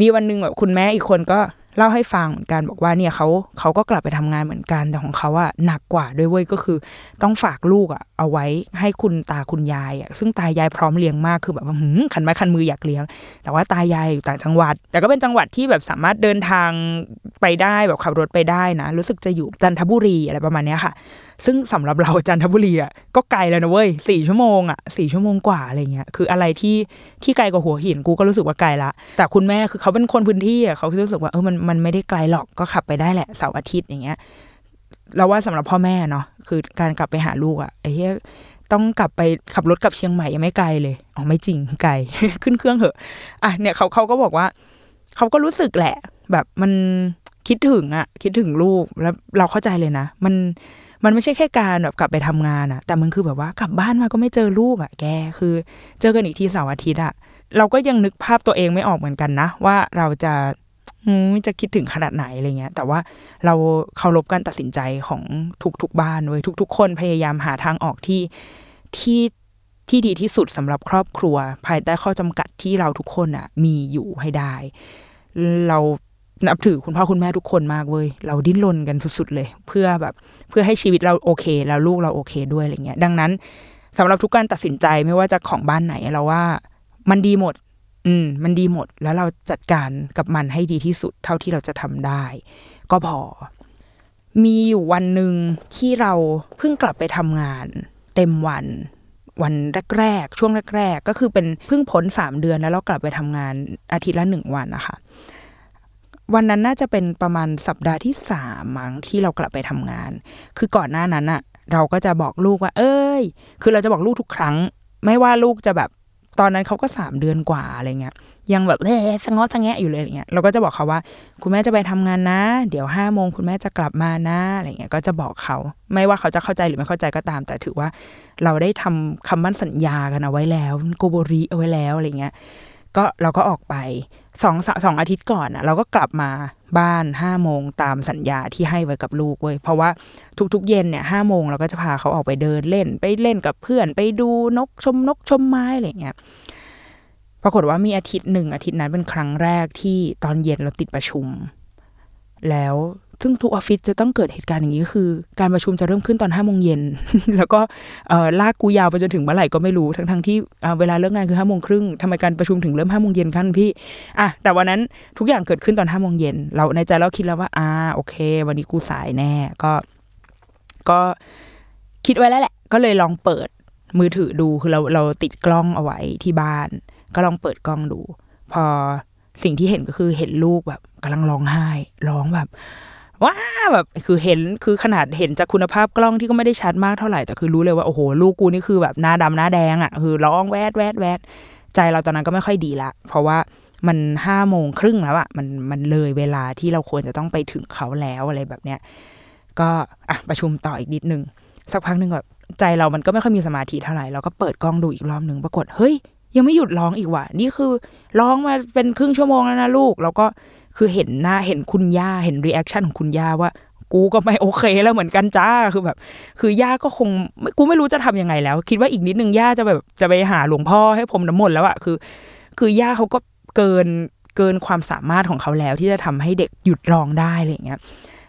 มีวันหนึ่งแบบคุณแม่อีกคนก็ เล่าให้ฟังเหมือนกันบอกว่าเนี่ยเขาเขาก็กลับไปทำงานเหมือนกันแต่ของเขาอะหนักกว่าด้วยเว้ยก็คือ ต้องฝากลูกอะเอาไว้ให้คุณตาคุณยายอะซึ่งตายายพร้อมเลี้ยงมากคือแบบหืมขันไม้ขันมืออยากเลี้ยง แต่ว่าตายายอยู่ต่างจังหวัด แต่ก็เป็นจังหวัดที่แบบสามารถเดินทางไปได้แบบขับรถไปได้นะ รู้สึกจะอยู่จันทบุรีอะไรประมาณเนี้ยค่ะ ซึ่งสำหรับเราจันทบุรีอะก็ไกลแล้วนะเว้ยสี่ชั่วโมงอะสี่ชั่วโมงกว่าอะไรเงี้ยคืออะไรที่ที่ไกลกว่าหัวหินกูก็รู้สึกว่าไกลละ แต่คุณแม่คือเขาเป็นคนพื้นที่อะเขารู้สึกว่าเออมันมันไม่ได้ไกลหรอกก็ขับไปได้แหละเสาร์อาทิตย์อย่างเงี้ยเราว่าสำหรับพ่อแม่เนาะคือการกลับไปหาลูกอะไอ้เหี้ยต้องกลับไปขับรถกลับเชียงใหม่ยังไม่ไกลเลยอ๋อไม่จริงไกลขึ้นเครื่องเหอะอะเนี่ยเขาเขาก็บอกว่าเขาก็รู้สึกแหละ แบบมันคิดถึงอะคิดถึงลูกแล้วเราเข้าใจเลยนะ มัน มันไม่ใช่แค่การแบบกลับไปทำงานอะแต่มันคือแบบว่ากลับบ้านมาก็ไม่เจอลูกอะแกคือ เจอกันอีกทีเสาร์อาทิตย์อะเราก็ยังนึกภาพตัวเองไม่ออกเหมือนกันนะ ว่าเราจะจะคิดถึงขนาดไหนอะไรเงี้ย แต่ว่าเราเคารพการตัดสินใจของทุกๆบ้านเว้ยทุก ๆ คนพยายามหาทางออกที่ที่ที่ดีที่สุดสำหรับครอบครัว ภายใต้ข้อจำกัดที่เราทุกคนอะมีอยู่ให้ได้ เรา นับถือคุณพ่อคุณแม่ทุกคนมากเว้ย เราดิ้นรนกันสุดๆเลย เพื่อแบบเพื่อให้ชีวิตเราโอเค แล้วลูกเราโอเคด้วยอะไรเงี้ย ดังนั้นสำหรับทุกการตัดสินใจไม่ว่าจะของบ้านไหนเราว่า มันดีหมด อืม มันดีหมด แล้วเราจัดการกับมันให้ดีที่สุด เท่าที่เราจะทำได้ ก็พอ มีอยู่วันหนึ่งที่เราเพิ่งกลับไปทำงาน เต็มวันวันแรกๆช่วงแรกๆก็คือเป็นเพิ่งพ้นสามเดือนแล้วเรากลับไปทำงานอาทิตย์ละหนึ่งวันนะคะ วันนั้นน่าจะเป็นประมาณสัปดาห์ที่สามมั้งที่เรากลับไปทำงาน คือก่อนหน้านั้นอะเราก็จะบอกลูกว่า เอ้ย คือเราจะบอกลูกทุกครั้ง ไม่ว่าลูกจะแบบตอนนั้นเขาก็สามเดือนกว่าอะไรเงี้ย ยังแบบเฮ้สงอสงแงะอยู่เลยอะไรเงี้ย เราก็จะบอกเขาว่า คุณแม่จะไปทำงานนะ เดี๋ยวห้าโมงคุณแม่จะกลับมานะอะไรเงี้ย ก็จะบอกเขา ไม่ว่าเขาจะเข้าใจหรือไม่เข้าใจก็ตาม แต่ถือว่า เราได้ทำคำมั่นสัญญากันเอาไว้แล้วโกโบรีเอาไว้แล้วอะไรเงี้ย ก็เราก็ออกไป สองสองอาทิตย์ก่อนอะเราก็กลับมาบ้านห้าโมงตามสัญญาที่ให้ไว้กับลูกเว้ยเพราะว่าทุกๆเย็นเนี่ยห้าโมงเราก็จะพาเขาออกไปเดินเล่น ไปเล่นกับเพื่อนไปดูนกชมนกชมไม้อะไรเงี้ยปรากฏว่ามีอาทิตย์หนึ่งอาทิตย์นั้นเป็นครั้งแรกที่ตอนเย็นเราติดประชุม แล้ว ซึ่งทุกออฟฟิศจะต้องเกิดเหตุการณ์อย่างนี้คือ การประชุมจะเริ่มขึ้นตอนห้าโมงเย็นแล้วก็ลากกูยาวไปจนถึงเมื่อไหร่ก็ไม่รู้ทั้งทั้งที่เวลาเลิกงานคือห้าโมงครึ่งทำไมการประชุมถึงเริ่มห้าโมงเย็นกันพี่อะแต่วันนั้นทุกอย่างเกิดขึ้นตอนห้าโมงเย็นเราในใจเราคิดแล้วว่าอ่าโอเค วันนี้กูสายแน่ก็ก็คิดไว้แล้วแหละ ก็เลยลองเปิดมือถือดูคือเราเราติดกล้องเอาไว้ที่บ้าน ก็ลองเปิดกล้องดู พอสิ่งที่เห็นก็คือเห็นลูกแบบกำลังร้องไห้ ร้องแบบ ว้าแบบคือเห็นคือขนาดเห็นจากคุณภาพกล้องที่ก็ไม่ได้ชัดมากเท่าไหร่แต่คือรู้เลยว่าโอ้โหลูกกูนี่คือแบบหน้าดำหน้าแดงอะคือร้องแวดแวดแวดใจเราตอนนั้นก็ไม่ค่อยดีละ เพราะว่ามันห้าโมงครึ่งแล้วอะมันมันเลยเวลาที่เราควรจะต้องไปถึงเขาแล้วอะไรแบบเนี้ยก็อะประชุมต่ออีกนิดนึง สักพักหนึ่งแบบใจเรามันก็ไม่ค่อยมีสมาธิเท่าไหร่เราก็เปิดกล้องดูอีกรอบหนึ่งปรากฏเฮ้ย ยังไม่หยุดร้องอีกว่ะนี่คือร้องมาเป็นครึ่งชั่วโมงแล้วนะลูก แล้วก็คือเห็นหน้าเห็นคุณย่าเห็น reaction ของคุณย่าว่ากูก็ไม่โอเคแล้วเหมือนกันจ้าคือแบบ คือย่าก็คงกูไม่รู้จะทำยังไงแล้ว คิดว่าอีกนิดนึงย่าจะแบบจะไปหาหลวงพ่อให้พรมน้ำมนต์แล้วอะคือ คือย่าเขาก็เกินเกินความสามารถของเขาแล้ว ที่จะทำให้เด็กหยุดร้องได้อะไรเงี้ย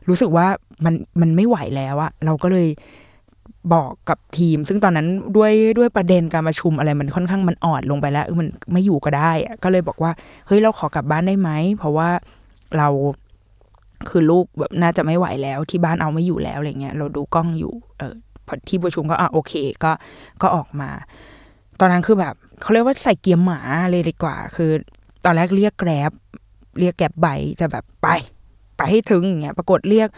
รู้สึกว่ามันมันไม่ไหวแล้วอะเราก็เลย บอกกับทีม ซึ่งตอนนั้นด้วยด้วยประเด็นการประชุมอะไรมันค่อนข้างมันอ่อนลงไปแล้วมันไม่อยู่ก็ได้ก็เลยบอกว่าเฮ้ยเราขอกลับบ้านได้ไหมเพราะว่าเราคือลูกแบบน่าจะไม่ไหวแล้วที่บ้านเอาไม่อยู่แล้วอะไรเงี้ยเราดูกล้องอยู่ เออพอที่ประชุมก็อะโอเคก็ก็ออกมา ตอนนั้นคือแบบเขาเรียกว่าใส่เกียร์หมาเลยดีกว่า คือ ตอนแรกเรียกแกร็บเรียกแกร็บใบจะแบบไป ไปให้ถึงอย่างเงี้ย ปรากฏเรียก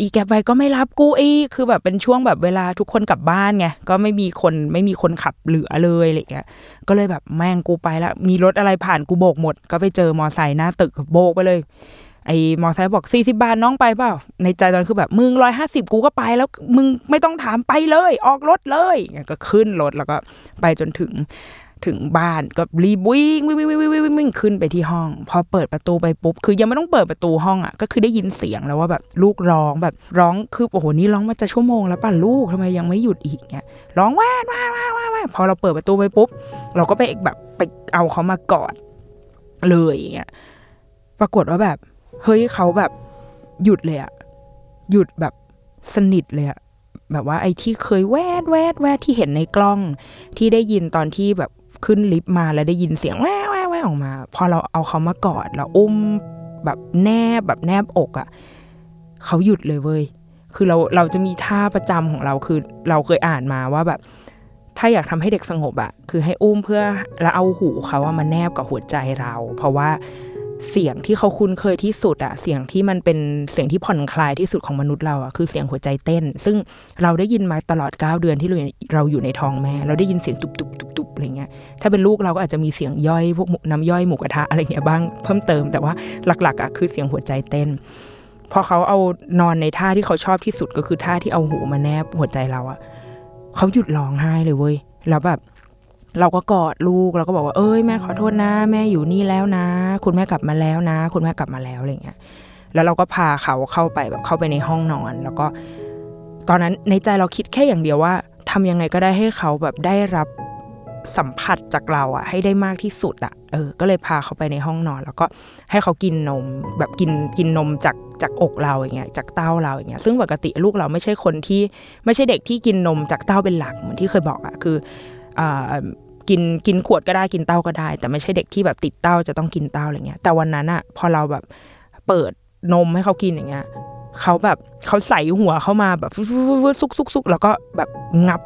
อีแกไปก็ไม่รับกูอีคือแบบเป็นช่วงแบบเวลาทุกคนกลับบ้านไงก็ไม่มีคนไม่มีคนขับเหลือเลยอะไรเงี้ยก็เลยแบบแม่งกูไปแล้วมีรถอะไรผ่านกูโบกหมด ก็ไปเจอมอไซค์หน้าตึกโบกไปเลยไอ้มอไซค์บอกสี่สิบาทน้องไปเปล่า ในใจตอนคือแบบมึงร้อยห้าสิบกูก็ไปแล้ว มึงไม่ต้องถามไปเลย ออกรถเลยก็ขึ้นรถแล้วก็ไปจนถึง ถึงบ้านก็รีบวิ่งวิ่งวิ่งวิ่งวิ่งวิ่งขึ้นไปที่ห้อง พอเปิดประตูไปปุ๊บ คือยังไม่ต้องเปิดประตูห้องอะก็คือได้ยินเสียงแล้วว่าแบบลูกร้องแบบร้องคือโอ้โหนี่ร้องมาจะชั่วโมงแล้วป่ะลูกทำไมยังไม่หยุดอีกเนี่ยร้องว้าว้าว้าว้าว้าพอเราเปิดประตูไปปุ๊บ เราก็ไปแบบไปเอาเขามากอดเลยอย่างเงี้ยปรากฏว่าแบบ เฮ้ยเขาแบบหยุดเลยอะหยุดแบบสนิทเลยอะแบบว่าไอ้ที่เคยแวดแวดแวดที่เห็นในกล้อง ที่ได้ยินตอนที่แบบ ขึ้นลิฟต์มาแล้วได้ยินเสียงแววแววแว่ออกมา พอเราเอาเขามากอดเราอุ้มแบบแนบแบบแนบอกอะ่ะเขาหยุดเลยเว้ยคือเราเราจะมีท่าประจำของเราคือเราเคยอ่านมาว่าแบบ ถ้าอยากทำให้เด็กสงบอะคือให้อุ้มเพื่อแล้วเอาหูเขาอะมาแนบกับหัวใจเรา เพราะว่า เสียงที่เขาคุ้นเคยที่สุดอะเสียงที่มันเป็นเสียงที่ผ่อนคลายที่สุดของมนุษย์เราอะคือเสียงหัวใจเต้น ซึ่งเราได้ยินมาตลอด 9 เดือนที่เราเราอยู่ในท้องแม่ เราได้ยินเสียงตุบตุบตุบตุบอะไรเงี้ยถ้าเป็นลูกเราก็อาจจะมีเสียงย่อยพวกหมูน้ำย่อยหมูกระทะอะไรเงี้ยบ้างเพิ่มเติมแต่ว่าหลักๆอะคือเสียงหัวใจเต้นพอเขาเอานอนในท่าที่เขาชอบที่สุดก็คือท่าที่เอาหูมาแนบหัวใจเราอะเขาหยุดร้องไห้เลยเว้ยแล้วแบบ เราก็กอดลูกเราก็บอกว่าเอ้ยแม่ขอโทษนะ แม่อยู่นี่แล้วนะ คุณแม่กลับมาแล้วนะ คุณแม่กลับมาแล้วอะไรเงี้ยแล้วเราก็พาเขาเข้าไปแบบเข้าไปในห้องนอน แล้วก็ ตอนนั้นในใจเราคิดแค่อย่างเดียวว่าทำยังไงก็ได้ให้เขาแบบได้รับสัมผัสจากเราอะให้ได้มากที่สุดอะเออ ก็เลยพาเขาไปในห้องนอน แล้วก็ให้เขากินนมแบบกินกินนมจากจากอกเราอย่างเงี้ยจากเต้าเราอย่างเงี้ยซึ่งปกติลูกเราไม่ใช่คนที่ไม่ใช่เด็กที่กินนมจากเต้าเป็นหลักเหมือนที่เคยบอกอะคือ กินกินขวดก็ได้กินเต้าก็ได้ แต่ไม่ใช่เด็กที่แบบติดเต้าจะต้องกินเต้าอะไรเงี้ยแต่วันนั้นอะพอเราแบบเปิดนมให้เขากินอย่างเงี้ยเขาแบบเขาใส่หัวเข้ามาแบบฟึ๊ดฟึ๊ดฟึ๊ดฟึ๊ดซุกซุกซุกแล้วก็แบบงับ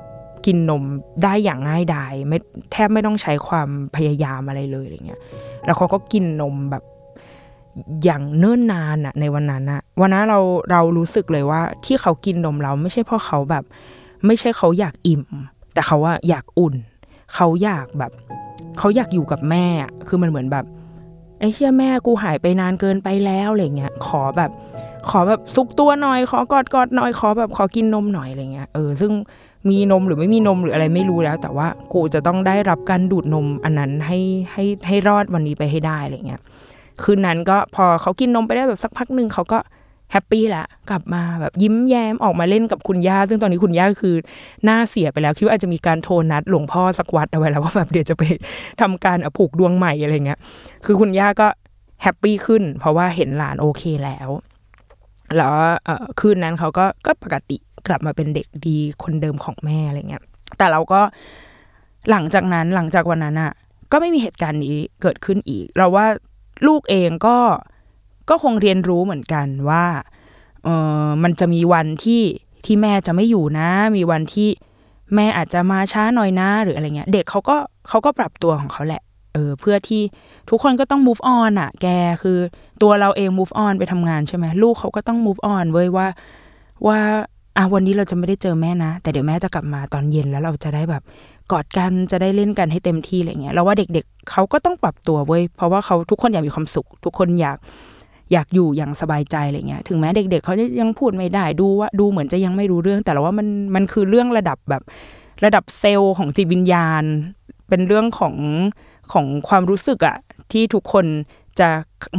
กินนมได้อย่างง่ายดายไม่แทบไม่ต้องใช้ความพยายามอะไรเลยอะไรเงี้ย แล้วเขาก็กินนมแบบอย่างเนิ่นนานอะในวันนั้นอะวันนั้นเราเรารู้สึกเลยว่าที่เขากินนมเราไม่ใช่เพราะเขาแบบ ไม่ใช่เขาอยากอิ่ม แต่เขาว่าอยากอุ่น เขาอยากแบบ เขาอยากอยู่กับแม่อะคือมันเหมือนแบบไอ้เชี่ยแม่กูหายไปนานเกินไปแล้วอะไรเงี้ย ขอแบบ ขอแบบซุกตัวหน่อย ขอกอดกอดหน่อย ขอแบบขอกินนมหน่อยอะไรเงี้ย เออ ซึ่งมีนมหรือไม่มีนมหรืออะไรไม่รู้แล้ว แต่ว่ากูจะต้องได้รับการดูดนมอันนั้นให้ให้ให้รอดวันนี้ไปให้ได้อะไรเงี้ย คืนนั้นก็พอเขากินนมไปได้แบบสักพักหนึ่งเขาก็ happy ละกลับมาแบบยิ้มแย้มออกมาเล่นกับคุณย่า ซึ่งตอนนี้คุณย่าคือหน้าเสียไปแล้วคิดว่าอาจจะมีการโทรนัดหลวงพ่อสักวัดเอาไว้แล้วว่าแบบเดี๋ยวจะไปทำการผูกดวงใหม่อะไรเงี้ยคือคุณย่าก็ happy ขึ้น เพราะว่าเห็นหลานโอเคแล้ว แล้วคืนนั้นเขาก็ก็ปกติกลับมาเป็นเด็กดีคนเดิมของแม่อะไรเงี้ย แต่เราก็หลังจากนั้นหลังจากวันนั้นอะ ก็ไม่มีเหตุการณ์นี้เกิดขึ้นอีก เราว่าลูกเองก็ ก็คงเรียนรู้เหมือนกันว่าเออมันจะมีวันที่ที่แม่จะไม่อยู่นะ มีวันที่แม่อาจจะมาช้าหน่อยนะ หรืออะไรเงี้ย เด็กเขาก็เขาก็ปรับตัวของเขาแหละ เออ เพื่อที่ทุกคนก็ต้อง move on อะแกคือตัวเราเอง move on ไปทำงานใช่ไหมลูกเขาก็ต้อง move on เว้ยว่าว่าอะวันนี้เราจะไม่ได้เจอแม่นะ แต่เดี๋ยวแม่จะกลับมาตอนเย็นแล้วเราจะได้แบบกอดกันจะได้เล่นกันให้เต็มที่อะไรเงี้ยเราว่าเด็กๆเขาก็ต้องปรับตัวเว้ยเพราะว่าเขาทุกคนอยากมีความสุข ทุกคนอยาก อยากอยู่อย่างสบายใจอะไรเงี้ย ถึงแม้เด็ก ๆ เขาจะยังพูดไม่ได้ดูว่าดูเหมือนจะยังไม่รู้เรื่อง แต่เราว่ามันมันคือเรื่องระดับแบบระดับเซลล์ของจิตวิญญาณ เป็นเรื่องของของความรู้สึกอะที่ทุกคนจะ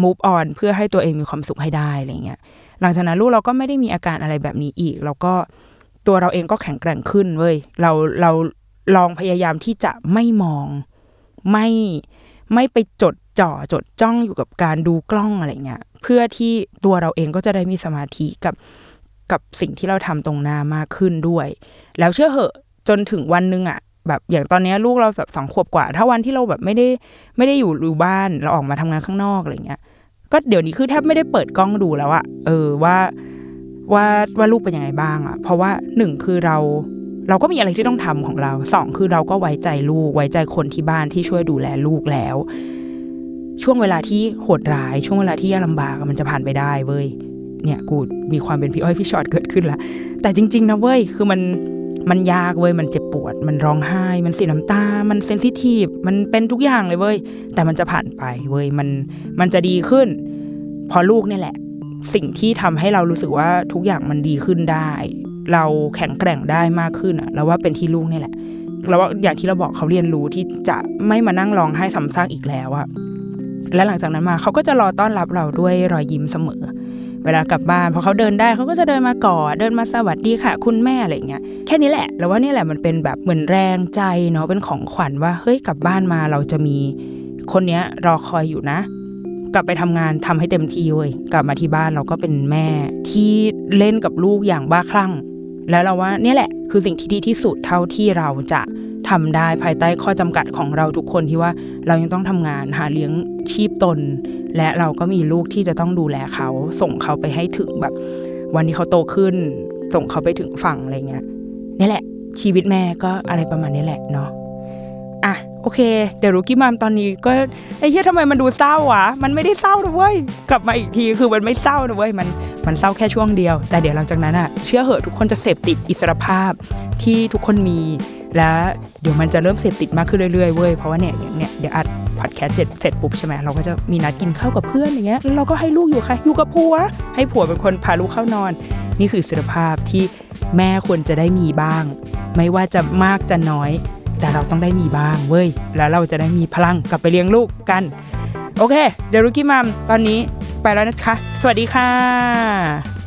move on เพื่อให้ตัวเองมีความสุขให้ได้อะไรเงี้ย หลังจากนั้นลูกเราก็ไม่ได้มีอาการอะไรแบบนี้อีก แล้วก็ตัวเราเองก็แข็งแกร่งขึ้นเว้ยเราเราลองพยายามที่จะไม่มองไม่ไม่ไปจดจ่อจดจ้องอยู่กับการดูกล้องอะไรเงี้ย เพื่อที่ตัวเราเองก็จะได้มีสมาธิกับกับสิ่งที่เราทำตรงหน้ามากขึ้นด้วย แล้วเชื่อเหอะจนถึงวันหนึงอะแบบอย่างตอนนี้ลูกเราแบบสองขวบกว่า ถ้าวันที่เราแบบไม่ได้ไม่ได้อยู่อยู่บ้านเราออกมาทำงานข้างนอกอะไรเงี้ย ก็เดี๋ยวนี้คือแทบไม่ได้เปิดกล้องดูแล้วอะเออว่าว่าว่าลูกเป็นยังไงบ้างอะเพราะว่าหนึ่งคือเราเราก็มีอะไรที่ต้องทำของเราสองคือเราก็ไว้ใจลูกไว้ใจคนที่บ้านที่ช่วยดูแลลูกแล้ว ช่วงเวลาที่โหดร้าย ช่วงเวลาที่ยากลำบากมันจะผ่านไปได้เว้ยเนี่ยกูมีความเป็นพี่อ้อยพี่ชอตเกิดขึ้นละแต่จริง ๆ นะเว้ยคือมันมันยากเว้ยมันเจ็บปวด มันร้องไห้ มันเสียน้ำตา มันเซนซิทีฟมันเป็นทุกอย่างเลยเว้ยแต่มันจะผ่านไปเว้ยมันมันจะดีขึ้น พอลูกเนี่ยแหละ สิ่งที่ทำให้เรารู้สึกว่าทุกอย่างมันดีขึ้นได้ เราแข็งแกร่งได้มากขึ้นอะแล้วว่าเป็นที่ลูกนี่แหละแล้วว่าอย่างที่เราบอกเขาเรียนรู้ที่จะไม่มานั่งร้องไห้ซ้ำซากอีกแล้วอะ และหลังจากนั้นมาเขาก็จะรอต้อนรับเราด้วยรอยยิ้มเสมอ เวลากลับบ้านพอเขาเดินได้เขาก็จะเดินมากอดเดินมาสวัสดีค่ะ คุณแม่อะไรเงี้ยแค่นี้แหละ แล้วว่านี่แหละมันเป็นแบบเหมือนแรงใจเนาะเป็นของขวัญว่าเฮ้ยกลับบ้านมาเราจะมีคนเนี้ยรอคอยอยู่นะ กลับไปทำงานทำให้เต็มที่เว้ยกลับมาที่บ้านเราก็เป็นแม่ที่เล่นกับลูกอย่างบ้าคลั่ง แล้วเราว่าเนี่ยแหละคือสิ่งที่ดีที่สุดเท่าที่เราจะ ทำได้ภายใต้ข้อจำกัดของเราทุกคนที่ว่าเรายังต้องทำงานหาเลี้ยงชีพตน และเราก็มีลูกที่จะต้องดูแลเขา ส่งเขาไปให้ถึงแบบ วันที่เขาโตขึ้น ส่งเขาไปถึงฝั่งอะไรเงี้ยนี่แหละ ชีวิตแม่ก็อะไรประมาณนี้แหละเนาะอะโอเค เดี๋ยวรูกี้มามตอนนี้ก็ไอ้เหี้ยทำไมมันดูเศร้าวะมันไม่ได้เศร้านะเว้ยกลับมาอีกทีคือมันไม่เศร้านะเว้ยมันมันเศร้าแค่ช่วงเดียว แต่เดี๋ยวหลังจากนั้นอะเชื่อเหอะทุกคนจะเสพติดอิสรภาพที่ทุกคนมี แล้วเดี๋ยวมันจะเริ่มเสพติดมากขึ้นเรื่อยๆเว้ยเพราะว่าเนี่ยเนี่ยเดี๋ยวอัดพอดแคสต์เสร็จเสร็จปุ๊บใช่ไหมเราก็จะมีนัดกินข้าวกับเพื่อนอย่างเงี้ยแล้วเราก็ให้ลูกอยู่ค่ะอยู่กับผัว ให้ผัวเป็นคนพาลูกเข้านอน นี่คืออิสรภาพที่แม่ควรจะได้มีบ้าง ไม่ว่าจะมากจะน้อย แต่เราต้องได้มีบ้างเว้ยแล้วเราจะได้มีพลังกลับไปเลี้ยงลูกกัน โอเค เดี๋ยวรุกี้มัมตอนนี้ไปแล้วนะคะ สวัสดีค่ะ